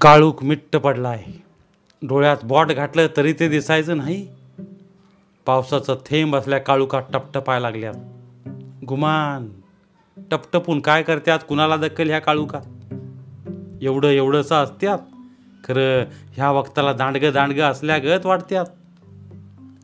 काळूक मिट्ट पडलाय. डोळ्यात बॉट घातलं तरी ते दिसायचं नाही. पावसाचं थेंब असल्या काळुकात टपटपाय लागल्यात. गुमान टपटपून काय करत्यात? कुणाला दक्कल ह्या काळुकात एवढं एवढंसं असत्यात. खरं ह्या वक्ताला दांडगं दांडगं असल्यागत वाटत्यात.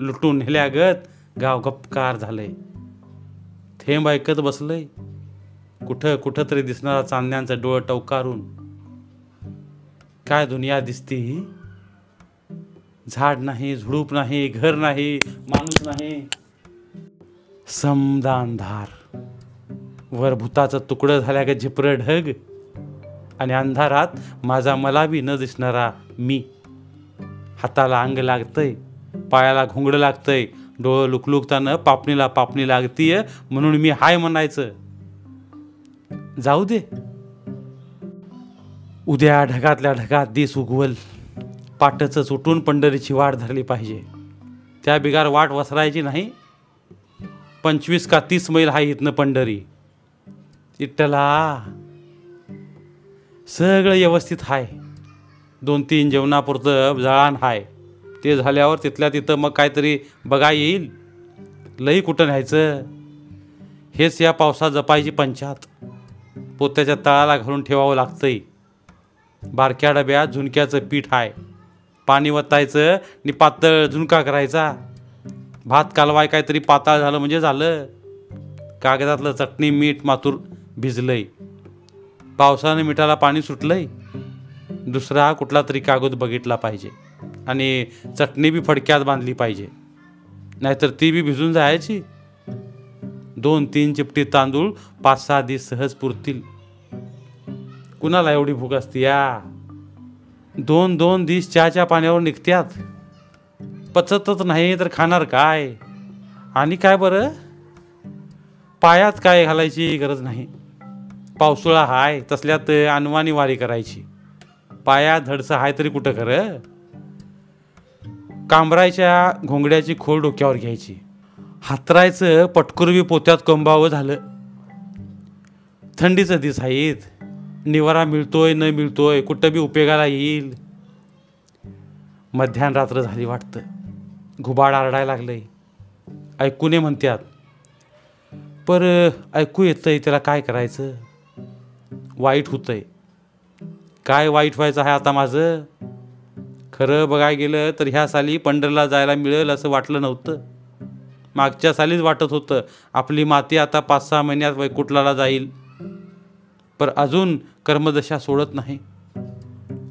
लुटून नेल्यागत गाव गपकार झालंय. थेंब ऐकत बसलंय. कुठं कुठं तरी दिसणारा चांदण्यांचं डोळं टवकारून काय दुनिया दिसती? ही झाड नाही झुडूप नाही घर नाही माणूस नाही. समदा अंधार वर भूताचं तुकडं झाल्या का झिपर ढग. आणि अंधारात माझा मला बी न दिसणारा मी. हाताला अंग लागतंय पायाला घोंगडं लागतंय डोळं लुकलुकताना पापणीला पापणी लागतीय म्हणून मी हाय म्हणायचं. जाऊ दे. उद्या ढगातल्या ढगात दिस उगवल. पाटच उठून पंढरीची वाट धरली पाहिजे. त्या बिगार वाट वसरायची नाही. पंचवीस का तीस मैल आहे इथनं पंढरी. इट्टला. सगळं व्यवस्थित हाय. दोन तीन जेवणापुरतं जळान हाय. ते झाल्यावर तिथल्या तिथं मग काहीतरी बघा येईल. लई कुठं न्यायचं? हेच या पावसात जपायची पंचात. पोत्याच्या तळाला घालून ठेवावं लागतंय. बारक्या डब्यात झुणक्याचं पीठ आहे पाणी वतायचं आणि पातळ झुणका करायचा. भात कालवाय काहीतरी पाताळ झालं म्हणजे झालं. कागदातलं चटणी मीठ मातूर भिजलंय. पावसानं मिठाला पाणी सुटलंय. दुसरा कुठला तरी कागद बघितला पाहिजे. आणि चटणी बी फडक्यात बांधली पाहिजे. नाहीतर ती बी भिजून जायची. दोन तीन चिपटी तांदूळ पाच सहा दिस सहज पुरतील. कुणाला एवढी भूक असते? या. दोन दोन दिस चहाच्या पाण्यावर निघत्यात. पचतच नाही तर खाणार काय? आणि काय बरं? पायात काय घालायची गरज नाही. पावसाळा हाय तसल्यात अनवाणी वारी करायची. पायात धडसं हाय तरी कुठं खरं? कांबरायच्या घोंगड्याची खोल डोक्यावर घ्यायची. हातरायचं पटकुरवी पोत्यात कंबावं झालं. थंडीचं दिस आहेत निवारा मिळतोय न मिळतोय कुठं बी उपयोगाला येईल. मध्यान रात्र झाली वाटतं. घुबाड आरडायला लागलंय. ऐकू नये म्हणत्यात पर ऐकू येतंय त्याला काय करायचं? वाईट होतंय. काय वाईट व्हायचं आहे आता माझं? खरं बघायला गेलं तर ह्या साली पंढरला जायला मिळेल असं वाटलं नव्हतं. मागच्या सालीच वाटत होतं. आपली माती आता पाच सहा महिन्यात वैकुटलाला जाईल. पर अजून कर्मदशा सोडत नाही.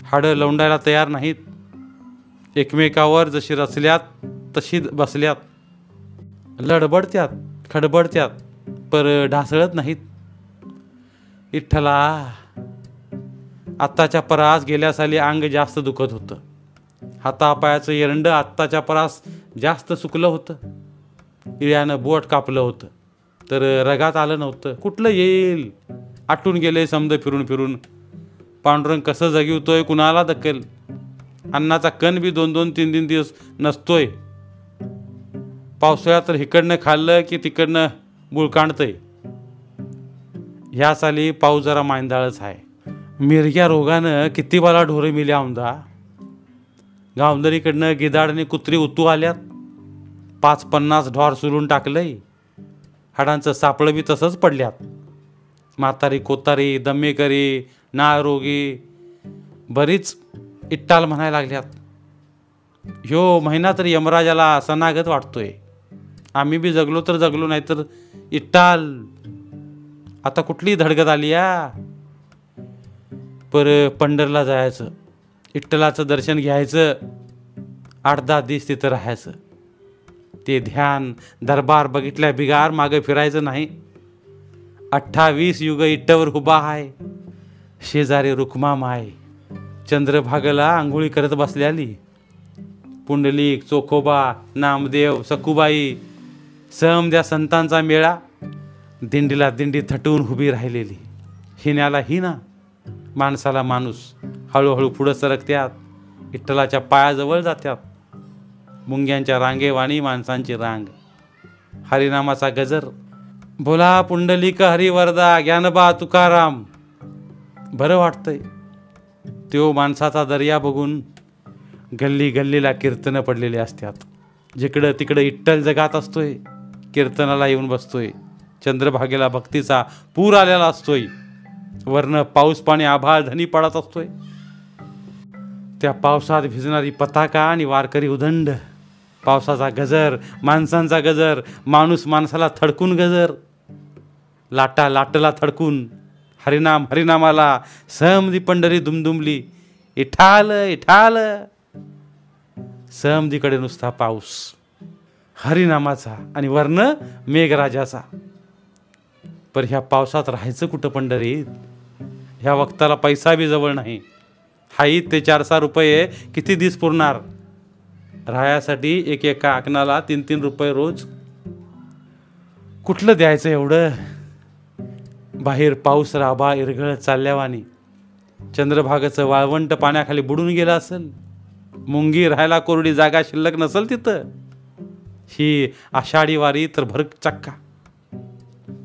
हाडं लवंडायला तयार नाहीत. एकमेकावर जशी रचल्यात तशी बसल्यात. लडबडत्यात खडबडत्यात पर ढासळत नाहीत. इठ्ठला आत्ताच्या परास गेल्या साली अंग जास्त दुखत होतं. हातापायाचं एरंड आत्ताच्या परास जास्त सुकलं होतं. इळ्यानं बोट कापलं होतं. तर रगात आलं नव्हतं. कुठलं येईल? आटून गेले समज फिरून फिरून. पांडुरंग कसं जगिवतोय कुणाला दक्कल अन्नाचा कण बी दोन दोन तीन तीन दिवस नसतोय. पावसाळ्यात तर इकडनं खाल्लं की तिकडनं बुळकांडतंय ह्या साली पाऊस जरा मांदाळच आहे. मिरग्या रोगानं किती बाला ढोरं मिले आमदा गावंदरीकडनं गिदाडने कुत्री उतू आल्यात. पाच पन्नास ढोर सुरून टाकलंय. हाडांचं सापळं बी तसंच पडल्यात. म्हातारी कोतारी दम्मेकरी नारोगी बरीच इट्टाल म्हणायला लागल्यात. ह्यो महिना तर यमराजाला सनागत वाटतोय. आम्ही बी जगलो तर जगलो नाही तर इट्टाल. आता कुठली धडगत आली या पर पंढरला जायचं. इट्टलाचं दर्शन घ्यायचं. आठ दहा दिवस तिथं राहायचं. ते ध्यान दरबार बघितल्या बिगार मागं फिरायचं नाही. अठ्ठावीस युग इट्टवर उभा आहे. शेजारी रुक्मा माय चंद्रभागला आंघोळी करत बसल्याली. पुंडलिक चोखोबा नामदेव सखुबाई समद्या संतांचा मेळा दिंडीला दिंडी थटवून उभी राहिलेली. हिण्याला हिना माणसाला माणूस. हळूहळू पुढं सरकत्यात. विठ्ठलाच्या पायाजवळ जात्यात. मुंग्यांच्या रांगेवाणी माणसांची रांग. हरिनामाचा गजर बोला पुंडलिक हरिवरदा ज्ञानबा तुकाराम. बरं वाटतंय. तो माणसाचा दर्या बघून गल्ली गल्लीला कीर्तनं पडलेली असतात. जिकडं तिकडं इट्टल जगात असतोय कीर्तनाला येऊन बसतोय. चंद्रभागेला भक्तीचा पूर आलेला असतोय. वरनं पाऊस पाणी आभाळ धनी पडत असतोय. त्या पावसात भिजणारी पताका आणि वारकरी उदंड. पावसाचा गजर माणसांचा गजर माणूस माणसाला थडकून गजर. लाटा लाटला थडकून. हरिनाम हरिनामाला सहमदी पंढरी दुमदुमली. इठाल इठाल. सहमदीकडे नुसता पाऊस. हरिनामाचा आणि वर्ण मेघराजाचा. पर ह्या पावसात राहायचं कुठं पंढरीत ह्या वक्ताला पैसा बी जवळ नाही. हाई ते चार सहा रुपये किती दिस पुरणार? राहायसाठी एक एका आकणाला तीन तीन रुपये रोज. कुठलं द्यायचं एवढं? बाहेर पाऊस राबा इरगळ चालल्यावानी चंद्रभागाचं वाळवंट पाण्याखाली बुडून गेलं असेल. मुंगी राहायला कोरडी जागा शिल्लक नसेल तिथं. ही आषाढी वारी तर भरक चक्का.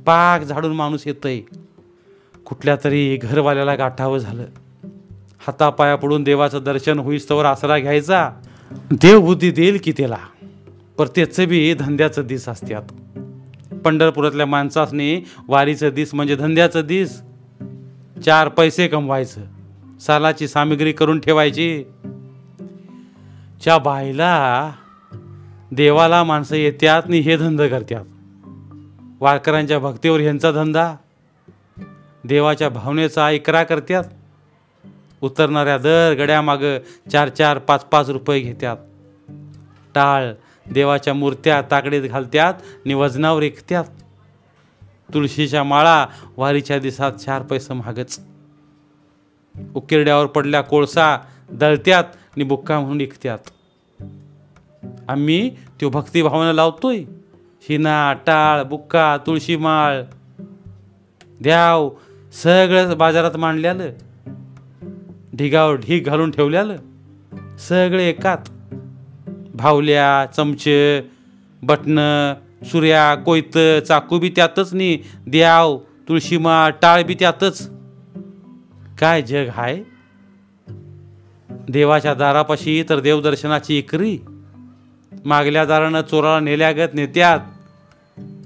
पाक झाडून माणूस येतय. कुठल्या तरी घरवाल्याला गाठावं झालं. हातापाया पडून देवाचं दर्शन होईस्तवर आसरा घ्यायचा. देवबुद्धी देईल की त्याला. पर त्याचं बी धंद्याचं दिस असतात पंढरपुरातल्या माणसासनी वारीचं दिस म्हणजे धंद्याचं दिस. चार पैसे कमवायचं. सालाची सामग्री करून ठेवायची. च्या बायला देवाला माणसं येत्यात आणि हे धंदा करतात वारकऱ्यांच्या भक्तीवर ह्यांचा धंदा. देवाच्या भावनेचा इकरा करतात उतरणाऱ्या दर गड्यामागं चार चार पाच पाच रुपये घेतात टाळ देवाच्या मूर्त्या ताकडीत घालत्यात आणि वजनावर ऐकत्यात. तुळशीच्या माळा वारीच्या दिसात चार पैसे महागच. उकिरड्यावर पडल्या कोळसा दळत्यात आणि बुक्का म्हणून ऐकत्यात. आम्ही तो भक्तिभावना लावतोय. हिना टाळ बुक्का तुळशी माळ. द्याव सगळं बाजारात मांडल्यालं. ढिगावर ढीग घालून ठेवल्यालं. सगळे एकात. भावल्या चमचे बटणं सुऱ्या कोयत चाकू बी त्यातच नी. द्याव तुळशीमा टाळ बी त्यातच. काय जग हाय? देवाच्या दारापाशी तर देवदर्शनाची इकरी. मागल्या दारानं चोराला नेल्यागत नेत्यात.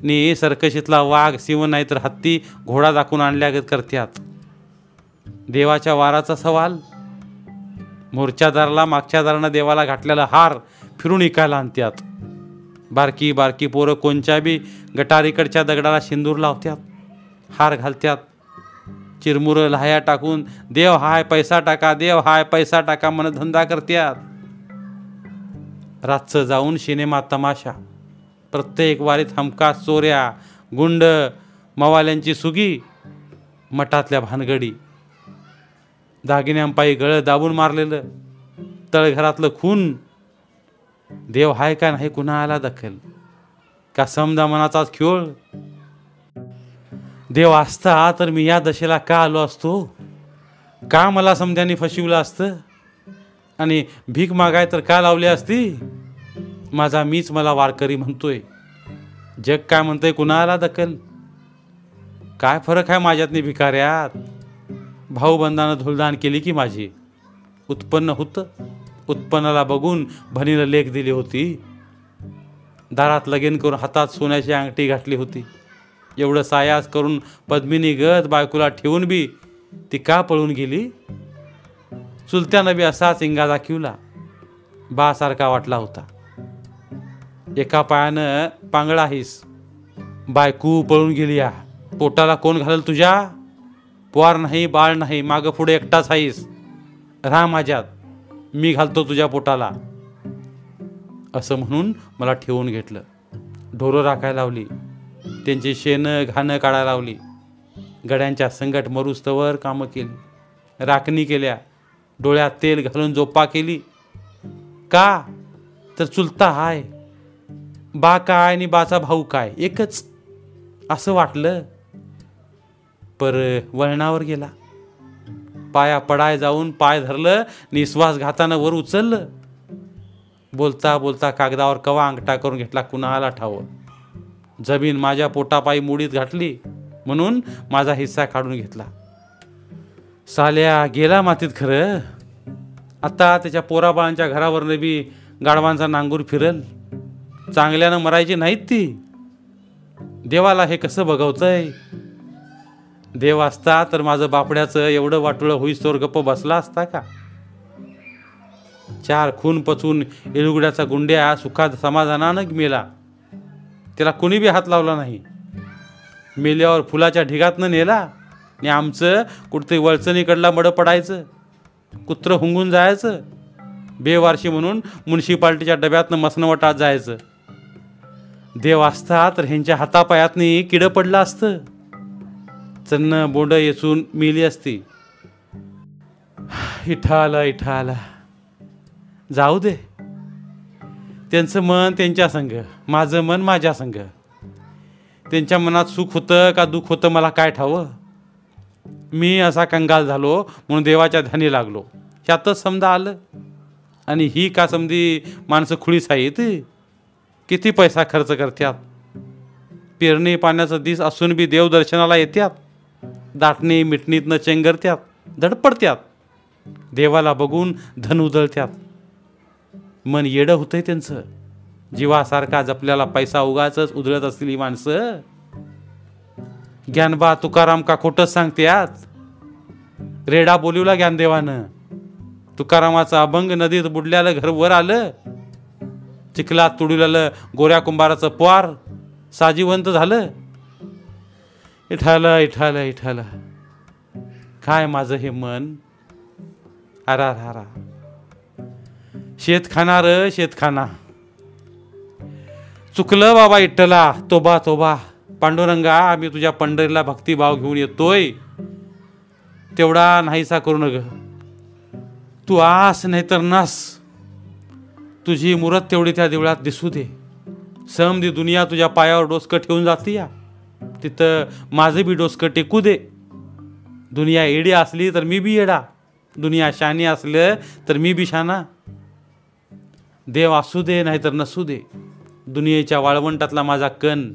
नी सरकशीतला वाघ सिंह नाहीतर हत्ती घोडा दाखवून आणल्यागत करत्यात. देवाच्या वाराचा सवाल. मोर्च्या दाराला मागच्या दारानं देवाला घातलेला हार. फिरून इकायला आणत्यात बारकी बारकी पोरं कोणच्या बी गटारीकडच्या दगडाला शेंदूर लावत्यात? हार घालत्यात? चिरमुरं लाह्या टाकून देव हाय पैसा टाका देव हाय पैसा टाका मन धंदा करत्यात. रातचं जाऊन सिनेमा तमाशा. प्रत्येक वारीत हमखास चोऱ्या गुंड मवाल्यांची सुगी मठातल्या भानगडी. दागिन्यांपायी गळं दाबून मारलेलं तळघरातलं खून देव हाय का नाही कुणा आला दखल? का समजा मनाचाच खेळ? देव असता तर मी या दशेला का आलो असतो? का मला समध्याने फसविलं असतं? आणि भीक मागाय तर का लावली असती? माझा मीच मला वारकरी म्हणतोय. जग काय म्हणतंय कुणाला दखल? काय फरक आहे माझ्यातनी भिकाऱ्यात? भाऊबंधानं धुलदान केली की माझी? उत्पन्न होतं? उत्पन्नाला बघून भनीनं लेख दिली होती. दारात लगीन करून हातात सोन्याची अंगठी घातली होती. एवढं सायास करून पद्मिनी गत बायकोला ठेवून बी ती का पळून गेली? चुलत्यानं बी असाच इंगा दाखिवला. बासारखा वाटला होता. एका पायानं पांगळा आहेस बायकू पळून गेली या पोटाला कोण घालल तुझ्या? पोवार नाही बाळ नाही मागं पुढे एकटाच आहेस राहा माझ्यात मी घालतो तुझ्या पोटाला. असं म्हणून मला ठेवून घेतलं. ढोरं राखायला लावली. त्यांची शेणं घाणं काढायला लावली. गड्यांच्या संकट मरुस्तवर कामं केली. राखणी केल्या. डोळ्यात तेल घालून जोपा केली. का? तर चुलता हाय. बा काय आणि बाचा भाऊ काय? एकच. असं वाटलं. पर वळणावर गेला. पाया पडाय जाऊन पाय धरलं निश्वास घातानं वर उचललं. बोलता बोलता कागदावर कवा अंगठा करून घेतला कुणाला ठावं? जमीन माझ्या पोटापायी मुडीत घातली म्हणून माझा हिस्सा काढून घेतला. साल्या गेला मातीत खरं. आता त्याच्या पोराबाळांच्या घरावरनं बी गाढवांचा नांगूर फिरल. चांगल्यानं मरायची नाहीत ती. देवाला हे कसं बघवतंय? देव असता तर माझं बापड्याचं एवढं वाटुळं होईस गप्प बसला असता का? चार खून पचून एलुगड्याचा गुंड्या सुखात समाधानानं मेला. त्याला कोणी बी हात लावला नाही. मेल्यावर फुलाच्या ढिगातनं नेला. आणि आमचं कुठतरी वळचणीकडला मडं पडायचं. कुत्रं हुंगून जायचं. बेवारशी म्हणून म्युन्सिपाल्टीच्या डब्यातनं मसनवटात जायचं. देव असता तर ह्यांच्या हातापायातनी किडं पडलं असतं. चन्न बोंड येसून मिली असती. इठा आला इठा आला जाऊ दे. त्यांचं मन त्यांच्या संग माझं मन माझ्या संग. त्यांच्या मनात सुख होतं का दुःख होतं मला काय ठावं? मी असा कंगाल झालो म्हणून देवाच्या ध्यानी लागलो. ह्यातच समजा आलं. आणि ही का समधी माणसं खुळीस आहेत? किती पैसा खर्च करतात? पेरणी पाण्याचं दिस असून बी देवदर्शनाला येत्यात? दाटणी मिटणीतनं चेंगरत्यात धडपडत्यात. देवाला बघून धन उधळत्यात. मन येडं होतंय त्यांचं. जीवासारखा जपल्याला पैसा उगाच उधळत असलेली माणसं. ज्ञानबा तुकाराम का खोटंच सांगत्यात. रेडा बोलिवला ज्ञानदेवानं तुकारामाचा अभंग नदीत बुडल्याला घर वर आलं. चिखलात तुडूल्यालं गोऱ्या कुंभाराचं पोर साजीवंत झालं. इठालं इठालं इठालं काय माझं हे मन? आरा हरा शेत खाणार शेत खाना चुकलं बाबा इट्टला. तोबा तोबा. पांडुरंगा आम्ही तुझ्या पंढरीला भक्तिभाव घेऊन येतोय. तेवढा नाहीसा करू नग. तू आस नाही तर नस. तुझी मुरत तेवढी त्या देवळात दिसू दे. समधी दुनिया तुझ्या पायावर डोसकं ठेवून जाते या. तिथं माझं बी डोसकं टेकू दे. दुनिया एडी असली तर मी बी येडा दुनिया शानी असलं तर मी बी शाना. देव असू दे नाहीतर नसू दे. दुनियेच्या वाळवंटातला माझा कण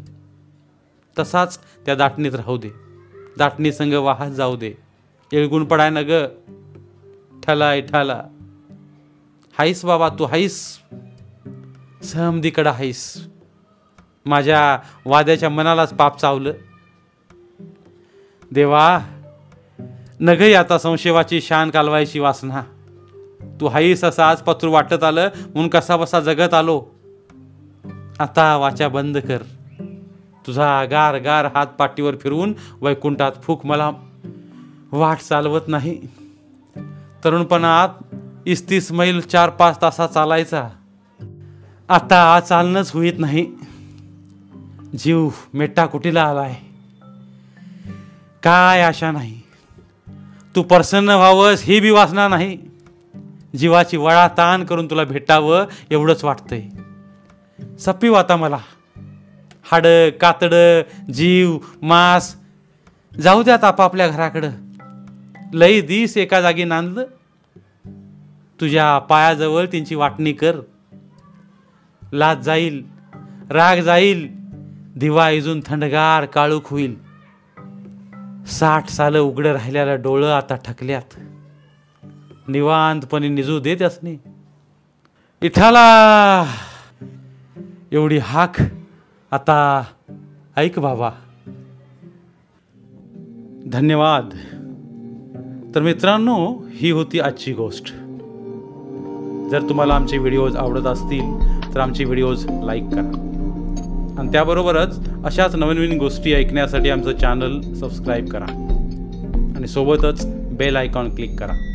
तसाच त्या दाटणीत राहू दे. दाटणी संग वाहत जाऊ दे. येळगुण पडाय ना ग ठलाय ठला. हाईस बाबा तू हाईस. सहमदीकडं हाईस. माझ्या वाद्याच्या मनालाच पाप चावलं. देवा नघई आता संशेवाची शान कालवायची वासना. तू हाईस असं आज पत्रू वाटत आलं म्हणून कसा बसा जगत आलो. आता वाचा बंद कर. तुझा गार गार हात पाठीवर फिरवून वैकुंठात फूक मला वाट चालवत नाही. तरुणपणात इस्तीस मैल चार पाच तासात चालायचा. आता चालणंच होईत नाही. जीव मेट्टा कुटीला आलाय? काय आशा नाही? तू प्रसन्न व्हावंस ही बी वासना नाही. जीवाची वळा ताण करून तुला भेटावं एवढंच वाटतंय. सप्पी आता मला. हाडं कातडं जीव मांस. जाऊ द्यात आपापल्या घराकडं. लई दिस एका जागी नांदलं. तुझ्या पायाजवळ त्यांची वाटणी कर. लाज जाईल राग जाईल दिवा इजून थंडगार काळूक होईल. साठ सालं उघडं राहिलेला डोळं आता ठकल्यात. निवांतपणे निजू देत असणे इठाला एवढी हाक आता ऐक बाबा. धन्यवाद. तर मित्रांनो ही होती आजची गोष्ट. जर तुम्हाला आमचे व्हिडिओज आवडत असतील तर आमचे व्हिडिओज लाईक करा. आणि त्याबरोबरच अशाच नवीन नवीन गोष्टी ऐकण्यासाठी आमचं चॅनल सबस्क्राईब करा. आणि सोबतच बेल आयकॉन क्लिक करा.